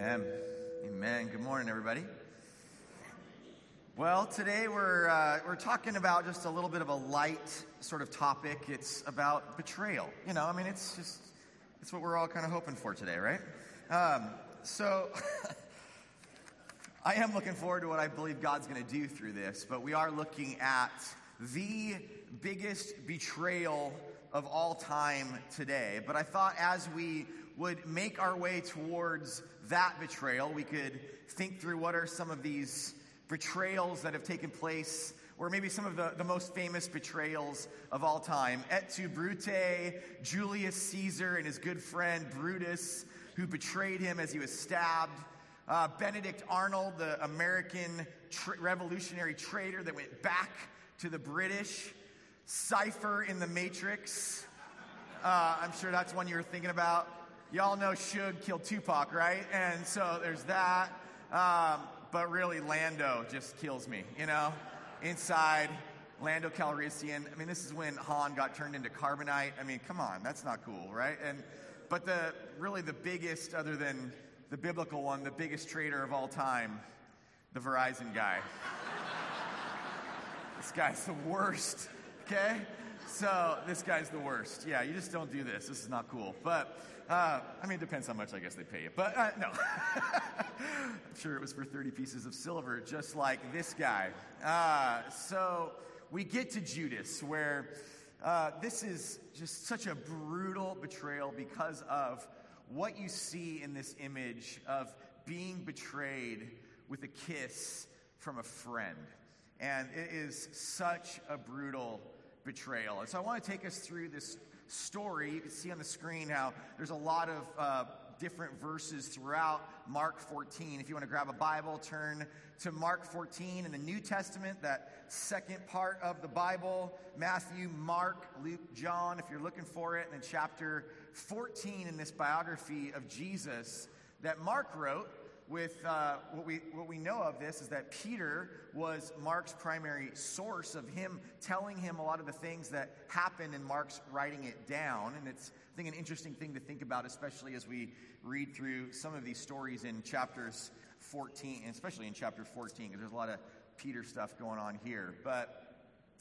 Amen. Amen. Good morning, everybody. Well, today we're, uh, we're talking about just a little bit of a light sort of topic. It's about betrayal. You know, I mean, it's just, it's what we're all kind of hoping for today, right? Um, so, I am looking forward to what I believe God's going to do through this, but we are looking at the biggest betrayal of all time today. But I thought as we would make our way towards that betrayal, we could think through what are some of these betrayals that have taken place, or maybe some of the, the most famous betrayals of all time. Et tu Brute, Julius Caesar and his good friend Brutus, who betrayed him as he was stabbed. Uh, Benedict Arnold, the American tra- revolutionary traitor that went back to the British. Cypher in the Matrix. Uh, I'm sure that's one you were thinking about. Y'all know Suge killed Tupac, right? And so there's that. Um, but really, Lando just kills me, you know? Inside, Lando Calrissian. I mean, this is when Han got turned into carbonite. I mean, come on, that's not cool, right? And but the really the biggest, other than the biblical one, the biggest traitor of all time, the Verizon guy. this guy's the worst. Okay, so this guy's the worst. Yeah, you just don't do this. This is not cool. But uh, I mean, it depends how much I guess they pay you. But uh, no, I'm sure it was for 30 pieces of silver, just like this guy. Uh, so we get to Judas, where uh, this is just such a brutal betrayal because of what you see in this image of being betrayed with a kiss from a friend. And it is such a brutal betrayal. And so I want to take us through this story. You can see on the screen how there's a lot of uh, different verses throughout Mark 14. If you want to grab a Bible, turn to Mark 14 in the New Testament, that second part of the Bible Matthew, Mark, Luke, John, if you're looking for it, and then chapter 14 in this biography of Jesus that Mark wrote with uh, what, we, what we know of this is that Peter was Mark's primary source of him telling him a lot of the things that happened and Mark's writing it down. And it's, I think, an interesting thing to think about, especially as we read through some of these stories in chapters 14, and especially in chapter 14, because there's a lot of Peter stuff going on here. But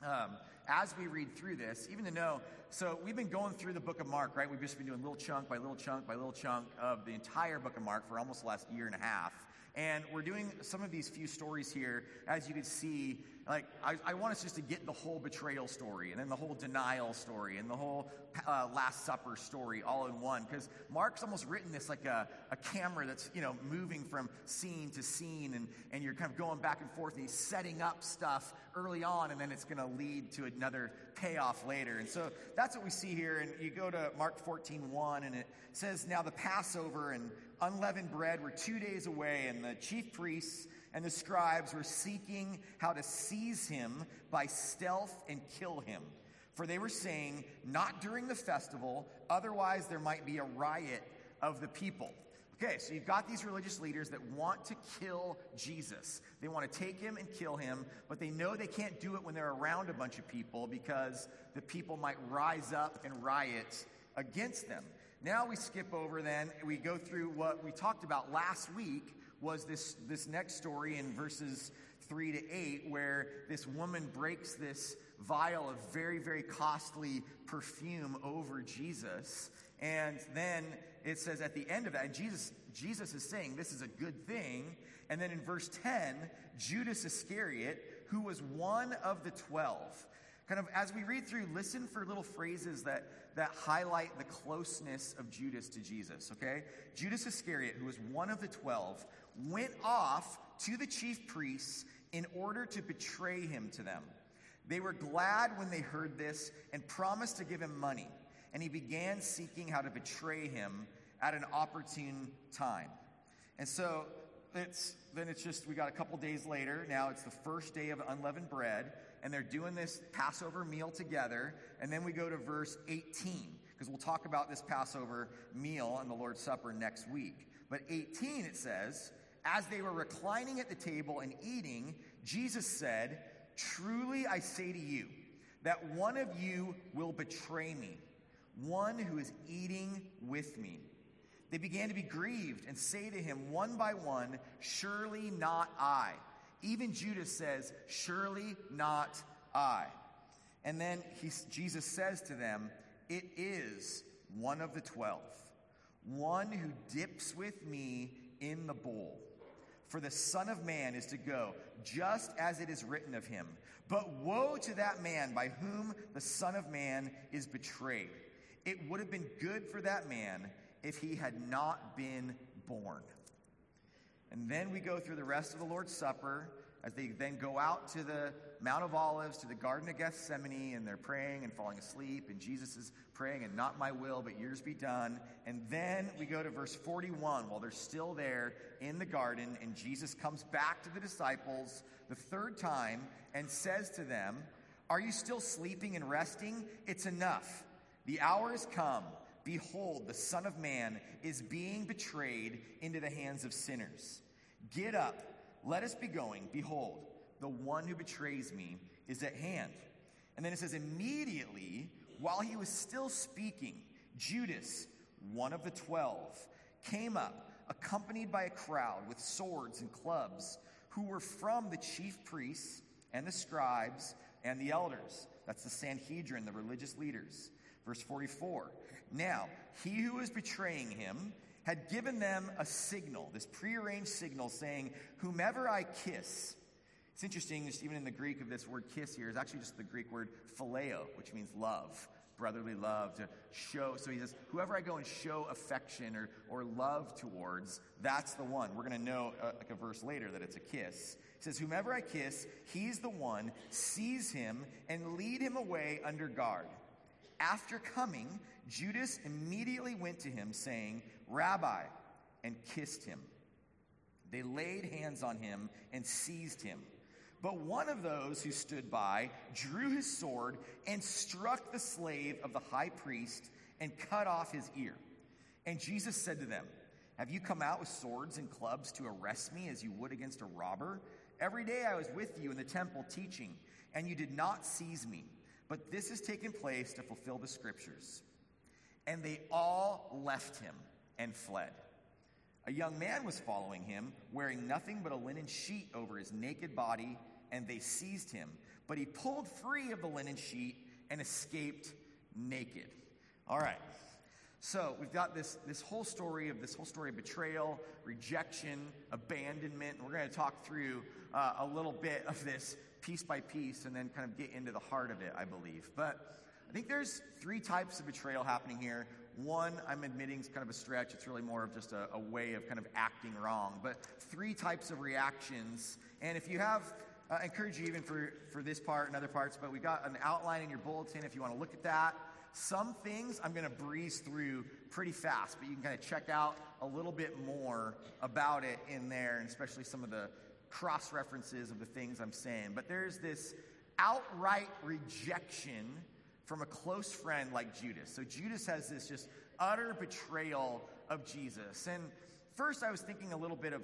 um, as we read through this, even to know, so we've been going through the book of Mark, right? We've just been doing little chunk by little chunk by little chunk of the entire book of Mark for almost the last year and a half. And we're doing some of these few stories here, as you can see. Like, I, I want us just to get the whole betrayal story, and then the whole denial story, and the whole uh, Last Supper story all in one. Because Mark's almost written this like a, a camera that's, you know, moving from scene to scene, and, and you're kind of going back and forth, and he's setting up stuff early on, and then it's going to lead to another payoff later. And so that's what we see here. And you go to Mark 14 1, and it says, Now the Passover and unleavened bread were two days away, and the chief priests and the scribes were seeking how to seize him by stealth and kill him. For they were saying, Not during the festival, otherwise there might be a riot of the people. Okay, so you've got these religious leaders that want to kill Jesus. They want to take him and kill him, but they know they can't do it when they're around a bunch of people because the people might rise up and riot against them. Now we skip over then, we go through what we talked about last week was this, this next story in verses 3 to 8, where this woman breaks this vial of very, very costly perfume over Jesus. And then it says at the end of that, and Jesus, Jesus is saying this is a good thing. And then in verse 10, Judas Iscariot, who was one of the 12, kind of as we read through, listen for little phrases that, that highlight the closeness of Judas to Jesus, okay? Judas Iscariot, who was one of the 12, went off to the chief priests in order to betray him to them. They were glad when they heard this and promised to give him money. And he began seeking how to betray him at an opportune time. And so it's then it's just we got a couple days later. Now it's the first day of unleavened bread, and they're doing this Passover meal together. And then we go to verse 18 because we'll talk about this Passover meal and the Lord's Supper next week. But 18 it says, as they were reclining at the table and eating, Jesus said, Truly I say to you, that one of you will betray me, one who is eating with me. they began to be grieved and say to him one by one, Surely not I. Even Judas says, Surely not I. And then he, Jesus says to them, It is one of the twelve, one who dips with me in the bowl. For the Son of Man is to go just as it is written of him. But woe to that man by whom the Son of Man is betrayed. It would have been good for that man if he had not been born. And then we go through the rest of the Lord's Supper as they then go out to the Mount of Olives, to the Garden of Gethsemane, and they're praying and falling asleep, and Jesus is praying, and not my will, but yours be done. And then we go to verse 41 while they're still there in the garden, and Jesus comes back to the disciples the third time and says to them, Are you still sleeping and resting? It's enough. The hour has come. Behold, the Son of Man is being betrayed into the hands of sinners. Get up, let us be going. Behold, the one who betrays me is at hand. And then it says, immediately, while he was still speaking, Judas, one of the twelve, came up, accompanied by a crowd with swords and clubs, who were from the chief priests and the scribes and the elders. That's the Sanhedrin, the religious leaders. Verse 44 Now, he who was betraying him had given them a signal, this prearranged signal saying, Whomever I kiss, it's interesting, just even in the Greek of this word kiss here is actually just the Greek word phileo, which means love, brotherly love, to show. So he says, whoever I go and show affection or, or love towards, that's the one. We're going to know, uh, like a verse later, that it's a kiss. He says, whomever I kiss, he's the one, seize him and lead him away under guard. After coming, Judas immediately went to him, saying, Rabbi, and kissed him. They laid hands on him and seized him. But one of those who stood by drew his sword and struck the slave of the high priest and cut off his ear. And Jesus said to them, Have you come out with swords and clubs to arrest me as you would against a robber? Every day I was with you in the temple teaching, and you did not seize me. But this has taken place to fulfill the scriptures. And they all left him and fled. A young man was following him, wearing nothing but a linen sheet over his naked body and they seized him. But he pulled free of the linen sheet and escaped naked. All right. So we've got this, this whole story of this whole story of betrayal, rejection, abandonment. And we're going to talk through uh, a little bit of this piece by piece and then kind of get into the heart of it, I believe. But I think there's three types of betrayal happening here. One, I'm admitting, is kind of a stretch. It's really more of just a, a way of kind of acting wrong. But three types of reactions. And if you have uh, I encourage you even for, for this part and other parts, but we've got an outline in your bulletin if you want to look at that. Some things I'm going to breeze through pretty fast, but you can kind of check out a little bit more about it in there, and especially some of the cross references of the things I'm saying. But there's this outright rejection from a close friend like Judas. So Judas has this just utter betrayal of Jesus. And first I was thinking a little bit of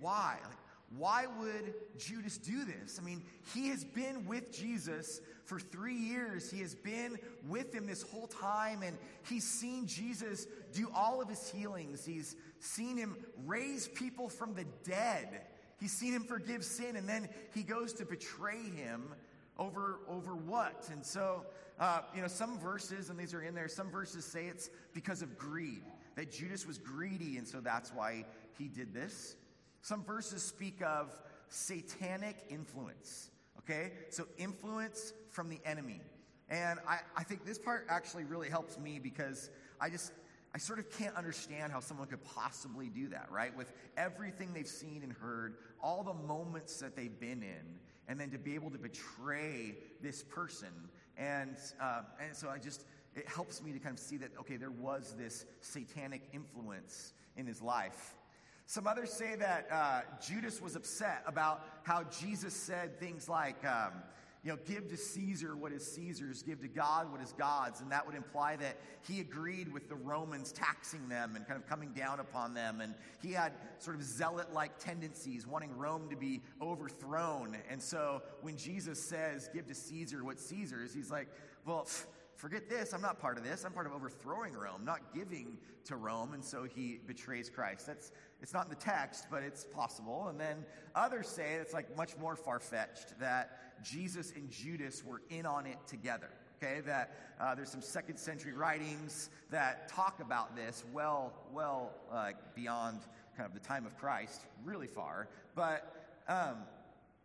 why? Like, why would Judas do this? I mean, he has been with Jesus for three years. He has been with him this whole time, and he's seen Jesus do all of his healings. He's seen him raise people from the dead. He's seen him forgive sin, and then he goes to betray him over, over what? And so, uh, you know, some verses, and these are in there, some verses say it's because of greed, that Judas was greedy, and so that's why he did this. Some verses speak of satanic influence, okay? So, influence from the enemy. And I, I think this part actually really helps me because I just, I sort of can't understand how someone could possibly do that, right? With everything they've seen and heard, all the moments that they've been in, and then to be able to betray this person. And, uh, and so I just, it helps me to kind of see that, okay, there was this satanic influence in his life. Some others say that uh, Judas was upset about how Jesus said things like, um, you know, give to Caesar what is Caesar's, give to God what is God's. And that would imply that he agreed with the Romans taxing them and kind of coming down upon them. And he had sort of zealot like tendencies, wanting Rome to be overthrown. And so when Jesus says, give to Caesar what Caesar's, he's like, well, forget this, I'm not part of this. I'm part of overthrowing Rome, not giving to Rome. And so he betrays Christ. That's, it's not in the text, but it's possible. And then others say it's like much more far fetched that Jesus and Judas were in on it together. Okay, that uh, there's some second century writings that talk about this well, well uh, beyond kind of the time of Christ, really far. But, um,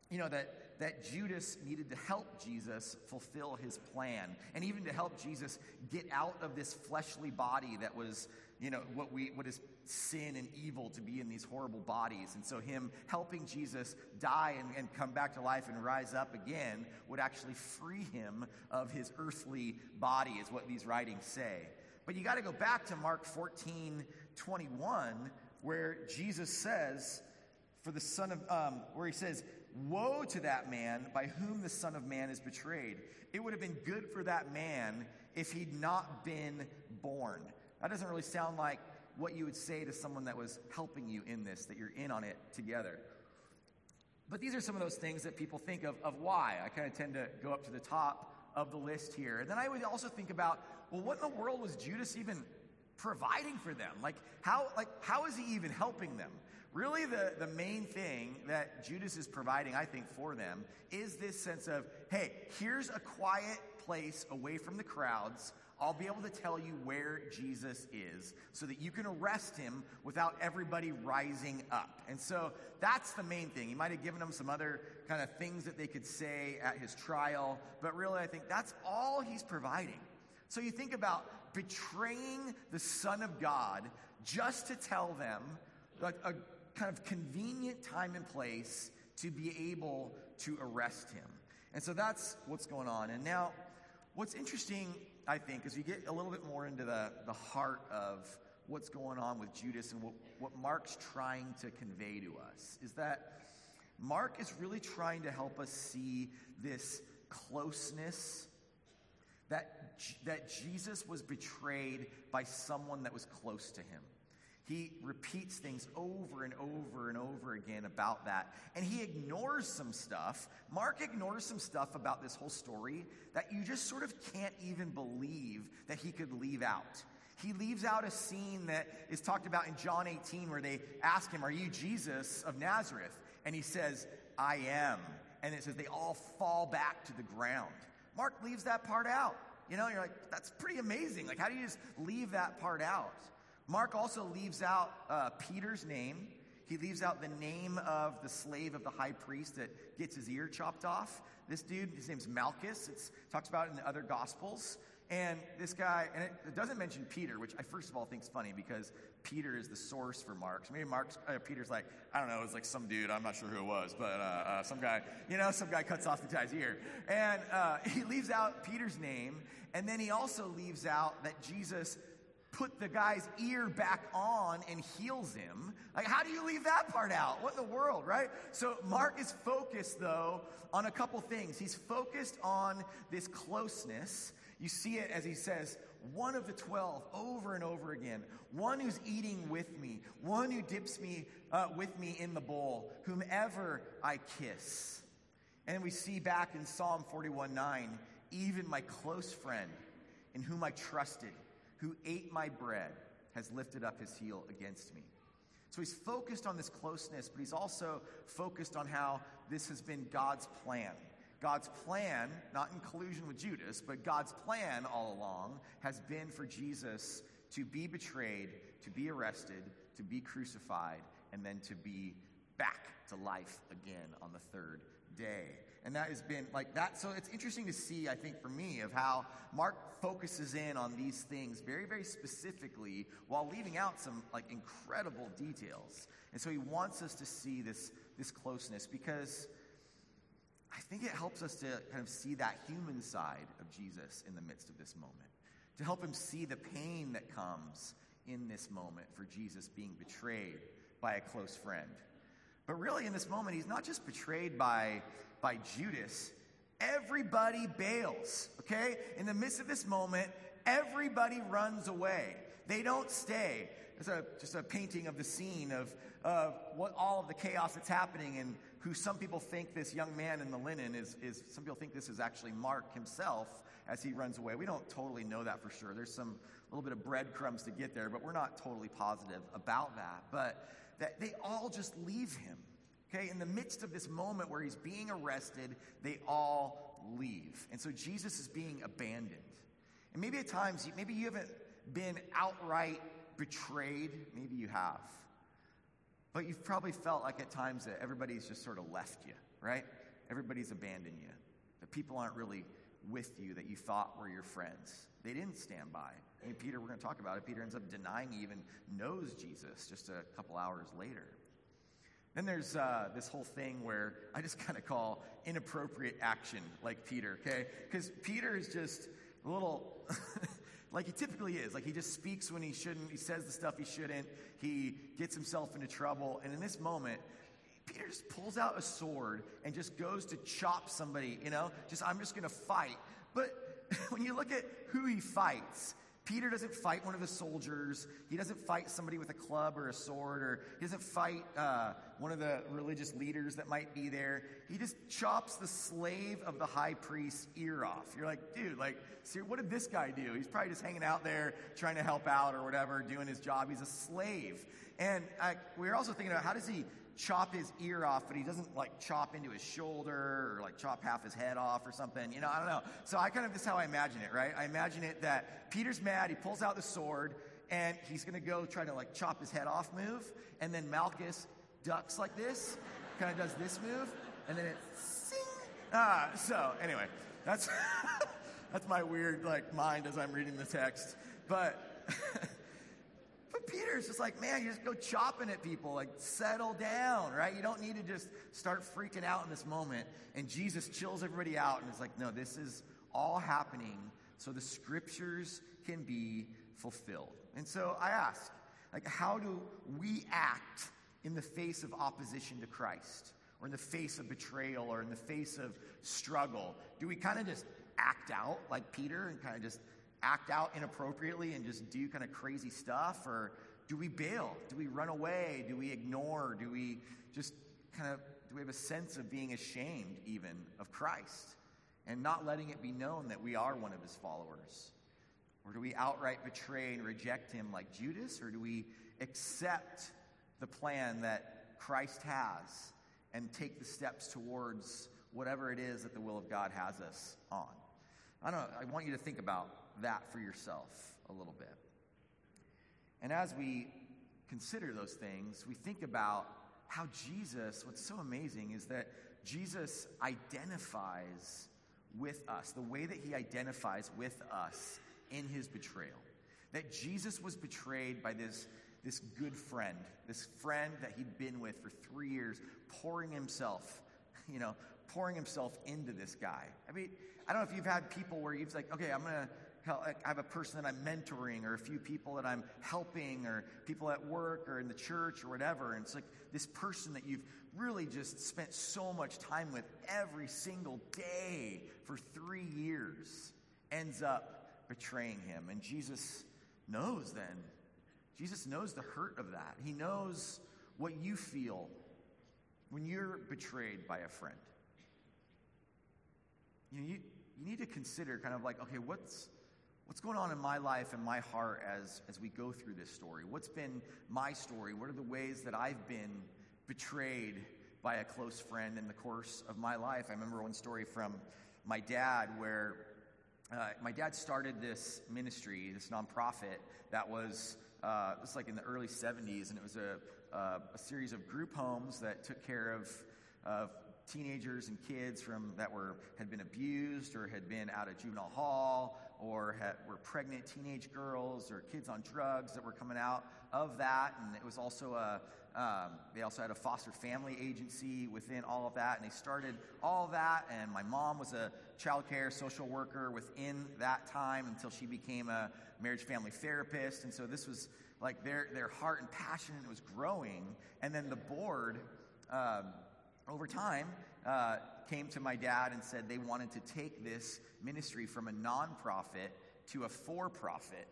you know, that that Judas needed to help Jesus fulfill his plan and even to help Jesus get out of this fleshly body that was, you know, what we what is sin and evil to be in these horrible bodies. And so him helping Jesus die and, and come back to life and rise up again would actually free him of his earthly body, is what these writings say. But you got to go back to Mark 14, 21, where Jesus says, for the Son of, um, where he says, Woe to that man by whom the Son of Man is betrayed. It would have been good for that man if he'd not been born. That doesn't really sound like what you would say to someone that was helping you in this, that you're in on it together. But these are some of those things that people think of, of why. I kind of tend to go up to the top of the list here. And then I would also think about, well, what in the world was Judas even providing for them? Like, how, like, how is he even helping them? Really, the, the main thing that Judas is providing, I think, for them is this sense of, hey, here's a quiet place away from the crowds. I'll be able to tell you where Jesus is so that you can arrest him without everybody rising up. And so that's the main thing. He might have given them some other kind of things that they could say at his trial, but really, I think that's all he's providing. So you think about betraying the Son of God just to tell them like a kind of convenient time and place to be able to arrest him. And so that's what's going on. And now, what's interesting, I think, as you get a little bit more into the, the heart of what's going on with Judas and what, what Mark's trying to convey to us, is that Mark is really trying to help us see this closeness that, that Jesus was betrayed by someone that was close to him. He repeats things over and over and over again about that. And he ignores some stuff. Mark ignores some stuff about this whole story that you just sort of can't even believe that he could leave out. He leaves out a scene that is talked about in John 18 where they ask him, Are you Jesus of Nazareth? And he says, I am. And it says they all fall back to the ground. Mark leaves that part out. You know, you're like, that's pretty amazing. Like, how do you just leave that part out? Mark also leaves out uh, Peter's name. He leaves out the name of the slave of the high priest that gets his ear chopped off. This dude, his name's Malchus. It's talks about it in the other gospels. And this guy, and it, it doesn't mention Peter, which I first of all think is funny because Peter is the source for Mark. So maybe Mark's, uh, Peter's like, I don't know, it was like some dude, I'm not sure who it was, but uh, uh, some guy, you know, some guy cuts off the guy's ear. And uh, he leaves out Peter's name, and then he also leaves out that Jesus put the guy's ear back on and heals him. Like, how do you leave that part out? What in the world, right? So, Mark is focused, though, on a couple things. He's focused on this closeness. You see it as he says, one of the twelve over and over again, one who's eating with me, one who dips me uh, with me in the bowl, whomever I kiss. And we see back in Psalm 41 9, even my close friend in whom I trusted who ate my bread has lifted up his heel against me. So he's focused on this closeness, but he's also focused on how this has been God's plan. God's plan, not in collusion with Judas, but God's plan all along has been for Jesus to be betrayed, to be arrested, to be crucified, and then to be back to life again on the third day. And that has been like that. So it's interesting to see, I think, for me, of how Mark focuses in on these things very, very specifically while leaving out some like incredible details. And so he wants us to see this, this closeness because I think it helps us to kind of see that human side of Jesus in the midst of this moment, to help him see the pain that comes in this moment for Jesus being betrayed by a close friend. But really, in this moment, he's not just betrayed by by Judas, everybody bails, okay? In the midst of this moment, everybody runs away. They don't stay. it's a, just a painting of the scene of, of what all of the chaos that's happening and who some people think this young man in the linen is, is some people think this is actually Mark himself as he runs away. We don't totally know that for sure. There's some little bit of breadcrumbs to get there, but we're not totally positive about that. But that they all just leave him. Okay, in the midst of this moment where he's being arrested, they all leave. And so Jesus is being abandoned. And maybe at times, maybe you haven't been outright betrayed. Maybe you have. But you've probably felt like at times that everybody's just sort of left you, right? Everybody's abandoned you. That people aren't really with you that you thought were your friends. They didn't stand by. I mean, Peter, we're going to talk about it. Peter ends up denying he even knows Jesus just a couple hours later. Then there's uh, this whole thing where I just kind of call inappropriate action, like Peter, okay? Because Peter is just a little, like he typically is. Like he just speaks when he shouldn't, he says the stuff he shouldn't, he gets himself into trouble. And in this moment, Peter just pulls out a sword and just goes to chop somebody, you know? Just, I'm just going to fight. But when you look at who he fights, Peter doesn't fight one of the soldiers. He doesn't fight somebody with a club or a sword, or he doesn't fight uh, one of the religious leaders that might be there. He just chops the slave of the high priest's ear off. You're like, dude, like, see, what did this guy do? He's probably just hanging out there trying to help out or whatever, doing his job. He's a slave. And I, we are also thinking about how does he chop his ear off, but he doesn't like chop into his shoulder or like chop half his head off or something. You know, I don't know. So I kind of, this is how I imagine it, right? I imagine it that Peter's mad, he pulls out the sword, and he's to go try to like chop his head off move. And then Malchus ducks like this, kind of does this move, and then it sing. Ah, so anyway, that's, that's my weird like mind as I'm reading the text. But Peter's just like, man, you just go chopping at people, like settle down, right? You don't need to just start freaking out in this moment. And Jesus chills everybody out and is like, no, this is all happening so the scriptures can be fulfilled. And so I ask, like, how do we act in the face of opposition to Christ? Or in the face of betrayal, or in the face of struggle? Do we kind of just act out like Peter and kind of just act out inappropriately and just do kind of crazy stuff? Or do we bail? Do we run away? Do we ignore? Do we just kind of, do we have a sense of being ashamed even of Christ and not letting it be known that we are one of his followers? Or do we outright betray and reject him like Judas? Or do we accept the plan that Christ has and take the steps towards whatever it is that the will of God has us on? I don't know. I want you to think about that for yourself a little bit. And as we consider those things, we think about how Jesus, what's so amazing is that Jesus identifies with us, the way that he identifies with us in his betrayal. That Jesus was betrayed by this, this good friend, this friend that he'd been with for three years, pouring himself, you know, pouring himself into this guy. I mean, I don't know if you've had people where you've like, okay, I'm to I have a person that I'm mentoring or a few people that I'm helping or people at work or in the church or whatever. And it's like this person that you've really just spent so much time with every single day for three years ends up betraying him. And Jesus knows then. Jesus knows the hurt of that. He knows what you feel when you're betrayed by a friend. You, know, you, you need to consider kind of like, okay, what's What's going on in my life and my heart as, as we go through this story? What's been my story? What are the ways that I've been betrayed by a close friend in the course of my life? I remember one story from my dad where uh, my dad started this ministry, this nonprofit that was uh, this was like in the early 70s, and it was a, uh, a series of group homes that took care of, of teenagers and kids from that were had been abused or had been out of juvenile hall or had, were pregnant teenage girls or kids on drugs that were coming out of that. And it was also a, um, they also had a foster family agency within all of that. And they started all that. And my mom was a child care social worker within that time until she became a marriage family therapist. And so this was like their, their heart and passion was growing. And then the board, um, over time, uh, came to my dad and said they wanted to take this ministry from a nonprofit to a for profit.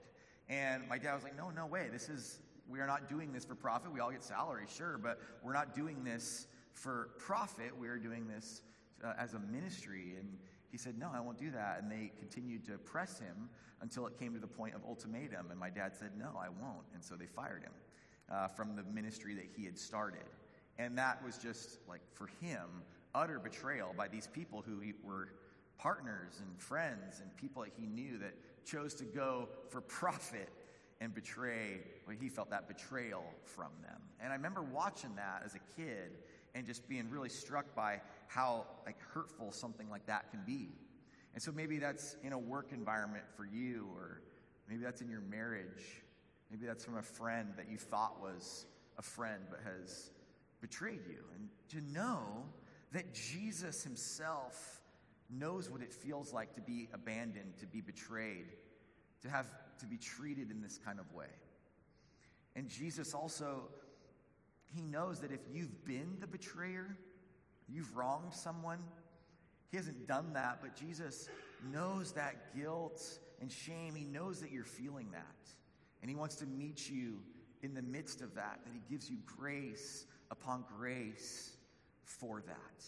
And my dad was like, no, no way. This is, we are not doing this for profit. We all get salary, sure, but we're not doing this for profit. We are doing this uh, as a ministry. And he said, No, I won't do that. And they continued to press him until it came to the point of ultimatum. And my dad said, No, I won't. And so they fired him uh, from the ministry that he had started. And that was just like for him, utter betrayal by these people who were partners and friends and people that he knew that chose to go for profit and betray, well, he felt that betrayal from them. And I remember watching that as a kid and just being really struck by how like hurtful something like that can be. And so maybe that's in a work environment for you, or maybe that's in your marriage. Maybe that's from a friend that you thought was a friend but has betrayed you. And to know that Jesus himself knows what it feels like to be abandoned, to be betrayed, to have to be treated in this kind of way. And Jesus also he knows that if you've been the betrayer, you've wronged someone, he hasn't done that, but Jesus knows that guilt and shame. He knows that you're feeling that. And he wants to meet you in the midst of that, that he gives you grace upon grace for that.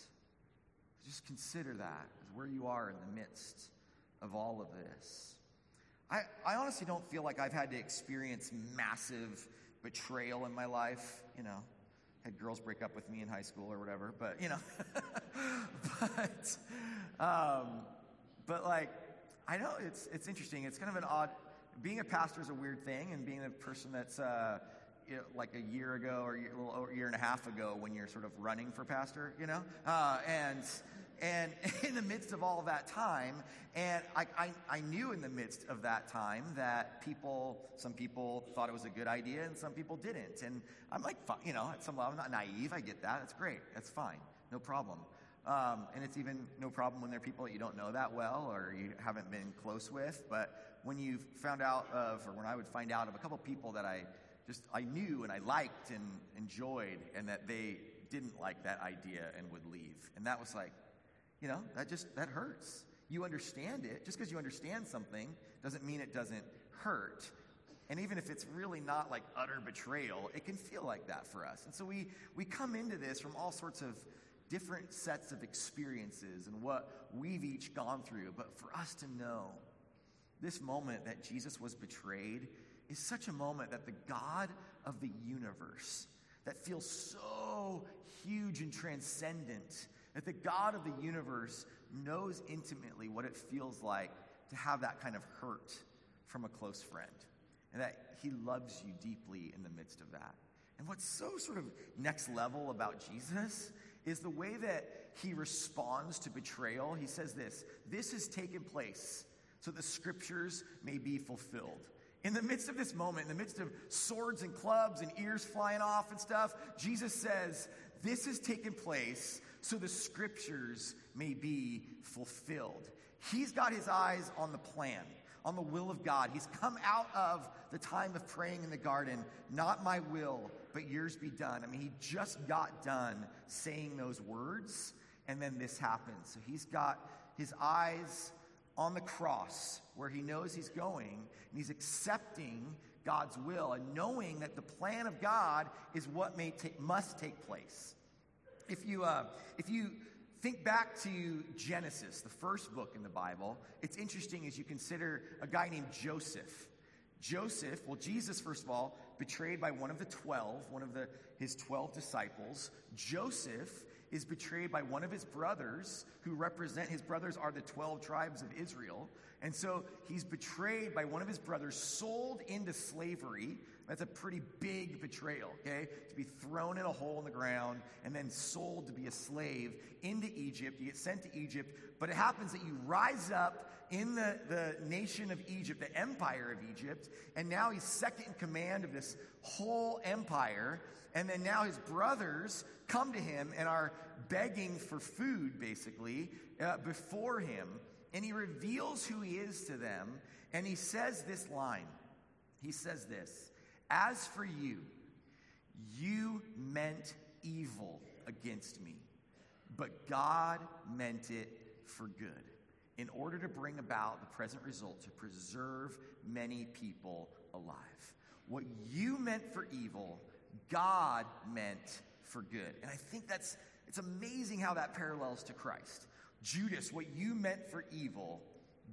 Just consider that where you are in the midst of all of this. I, I honestly don't feel like I've had to experience massive betrayal in my life. You know, had girls break up with me in high school or whatever, but you know, but, um, but like, I know it's, it's interesting. It's kind of an odd, being a pastor is a weird thing, and being a person that's, uh, like a year ago or a little year and a half ago when you're sort of running for pastor, you know, uh, and and in the midst of all that time, and I, I, I, knew in the midst of that time that people, some people thought it was a good idea and some people didn't. And I'm like, you know, at some level, I'm not naive. I get that. That's great. That's fine. No problem. Um, and it's even no problem when there are people that you don't know that well or you haven't been close with. But when you found out of, or when I would find out of a couple people that I just, I knew and I liked and enjoyed and that they didn't like that idea and would leave. And that was like, you know, that just, that hurts. You understand it. Just because you understand something doesn't mean it doesn't hurt. And even if it's really not like utter betrayal, it can feel like that for us. And so we, we come into this from all sorts of different sets of experiences and what we've each gone through. But for us to know this moment that Jesus was betrayed is such a moment that the God of the universe, that feels so huge and transcendent, that the God of the universe knows intimately what it feels like to have that kind of hurt from a close friend, and that he loves you deeply in the midst of that. And what's so sort of next level about Jesus is the way that he responds to betrayal. He says this This has taken place so the scriptures may be fulfilled. In the midst of this moment, in the midst of swords and clubs and ears flying off and stuff, Jesus says, This has taken place so the scriptures may be fulfilled. He's got his eyes on the plan, on the will of God. He's come out of the time of praying in the garden, not my will, but yours be done. I mean, he just got done saying those words, and then this happens. So he's got his eyes on the cross where he knows he's going, and he's accepting God's will and knowing that the plan of God is what may ta- must take place. If you, uh, if you think back to Genesis, the first book in the Bible, it's interesting as you consider a guy named Joseph. Joseph, well, Jesus, first of all, betrayed by one of the 12, one of the, his 12 disciples. Joseph is betrayed by one of his brothers, who represent, his brothers are the 12 tribes of Israel. And so he's betrayed by one of his brothers, sold into slavery that's a pretty big betrayal, okay? To be thrown in a hole in the ground and then sold to be a slave into Egypt. You get sent to Egypt, but it happens that you rise up in the, the nation of Egypt, the empire of Egypt, and now he's second in command of this whole empire. And then now his brothers come to him and are begging for food, basically, uh, before him. And he reveals who he is to them, and he says this line. He says this as for you, you meant evil against me, but God meant it for good in order to bring about the present result to preserve many people alive. what you meant for evil, God meant for good. And I think that's it's amazing how that parallels to Christ. Judas, what you meant for evil,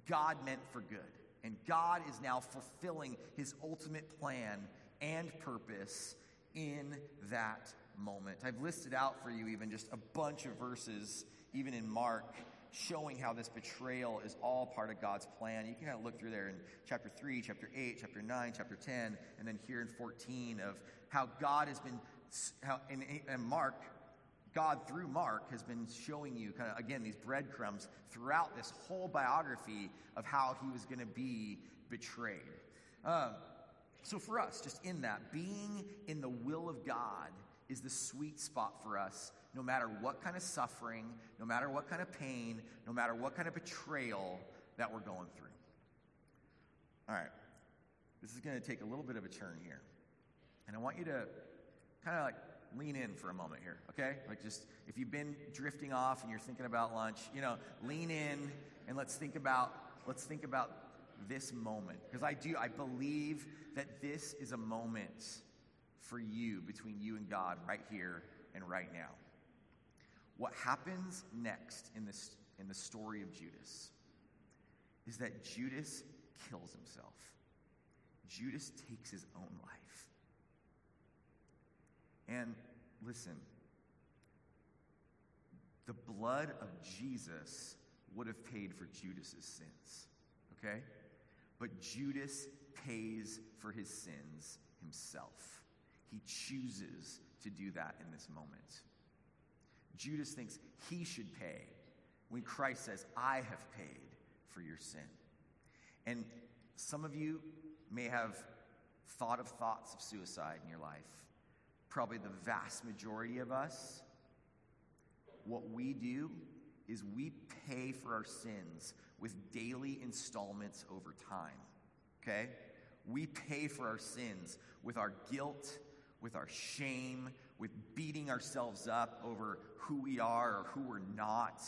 God meant for good. And God is now fulfilling his ultimate plan and purpose in that moment. I've listed out for you even just a bunch of verses, even in Mark, showing how this betrayal is all part of God's plan. You can kind of look through there in chapter 3, chapter 8, chapter 9, chapter 10, and then here in 14 of how God has been, how, in, in Mark, God, through Mark, has been showing you, kind of, again, these breadcrumbs throughout this whole biography of how he was going to be betrayed. Um, so, for us, just in that, being in the will of God is the sweet spot for us, no matter what kind of suffering, no matter what kind of pain, no matter what kind of betrayal that we're going through. All right, this is going to take a little bit of a turn here. And I want you to kind of like lean in for a moment here, okay? Like just if you've been drifting off and you're thinking about lunch, you know, lean in and let's think about let's think about this moment because I do I believe that this is a moment for you between you and God right here and right now. What happens next in this in the story of Judas is that Judas kills himself. Judas takes his own life. And listen, the blood of Jesus would have paid for Judas's sins. Okay? But Judas pays for his sins himself. He chooses to do that in this moment. Judas thinks he should pay when Christ says, I have paid for your sin. And some of you may have thought of thoughts of suicide in your life probably the vast majority of us, what we do is we pay for our sins with daily installments over time. Okay? We pay for our sins with our guilt, with our shame, with beating ourselves up over who we are or who we're not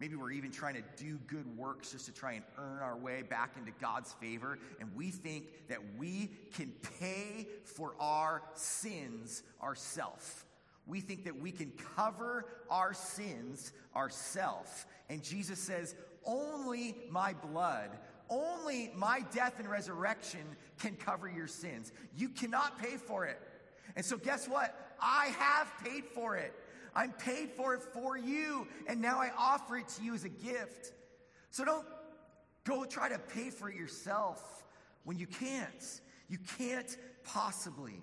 Maybe we're even trying to do good works just to try and earn our way back into God's favor. And we think that we can pay for our sins ourselves. We think that we can cover our sins ourselves. And Jesus says, only my blood, only my death and resurrection can cover your sins. You cannot pay for it. And so, guess what? I have paid for it. I'm paid for it for you, and now I offer it to you as a gift. So don't go try to pay for it yourself when you can't. You can't possibly.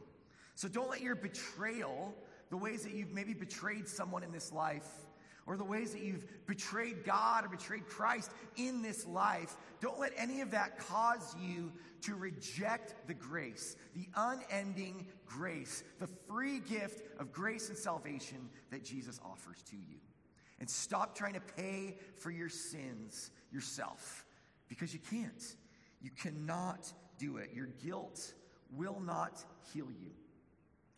So don't let your betrayal, the ways that you've maybe betrayed someone in this life, or the ways that you've betrayed God or betrayed Christ in this life, don't let any of that cause you to reject the grace, the unending grace, the free gift of grace and salvation that Jesus offers to you. And stop trying to pay for your sins yourself because you can't. You cannot do it. Your guilt will not heal you.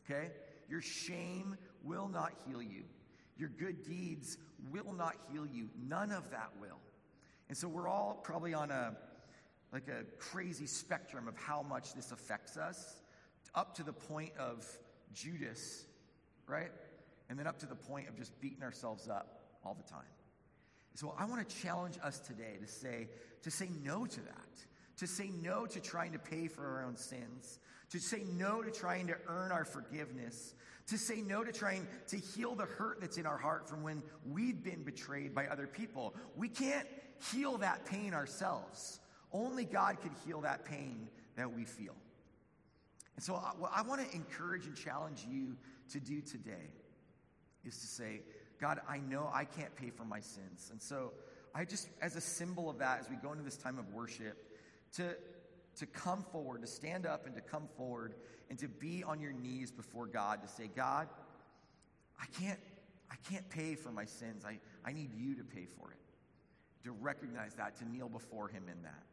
Okay? Your shame will not heal you. Your good deeds will not heal you. None of that will. And so we're all probably on a like a crazy spectrum of how much this affects us, up to the point of Judas, right? And then up to the point of just beating ourselves up all the time. So I want to challenge us today to say, to say no to that, to say no to trying to pay for our own sins, to say no to trying to earn our forgiveness, to say no to trying to heal the hurt that's in our heart from when we've been betrayed by other people. We can't heal that pain ourselves. Only God can heal that pain that we feel. And so, uh, what I want to encourage and challenge you to do today is to say, God, I know I can't pay for my sins. And so, I just, as a symbol of that, as we go into this time of worship, to, to come forward, to stand up and to come forward and to be on your knees before God to say, God, I can't, I can't pay for my sins. I, I need you to pay for it. To recognize that, to kneel before Him in that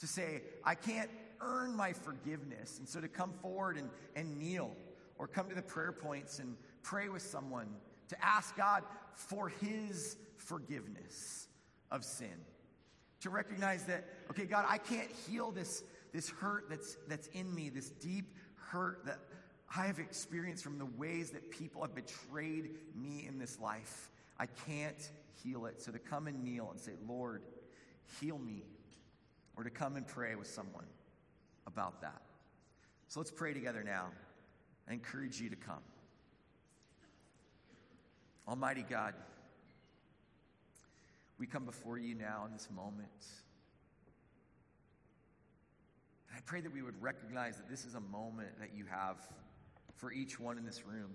to say, I can't earn my forgiveness. And so to come forward and, and kneel or come to the prayer points and pray with someone to ask God for his forgiveness of sin. To recognize that, okay, God, I can't heal this, this hurt that's, that's in me, this deep hurt that I have experienced from the ways that people have betrayed me in this life. I can't heal it. So to come and kneel and say, Lord, heal me, or to come and pray with someone about that. So let's pray together now. I encourage you to come. Almighty God, we come before you now in this moment. And I pray that we would recognize that this is a moment that you have for each one in this room.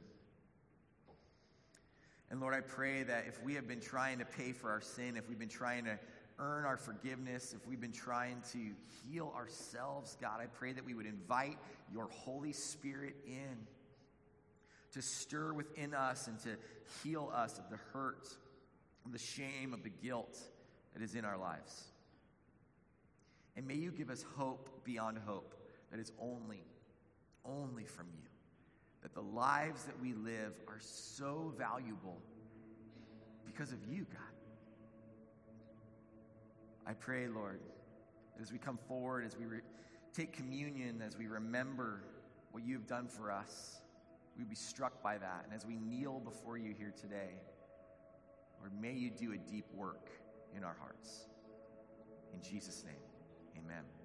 And Lord, I pray that if we have been trying to pay for our sin, if we've been trying to earn our forgiveness, if we've been trying to heal ourselves, God, I pray that we would invite your Holy Spirit in to stir within us and to heal us of the hurt, of the shame, of the guilt that is in our lives. And may you give us hope beyond hope that is only, only from you. That the lives that we live are so valuable because of you, God. I pray, Lord, as we come forward, as we re- take communion, as we remember what you've done for us, we be struck by that. And as we kneel before you here today, Lord, may you do a deep work in our hearts. In Jesus' name, amen.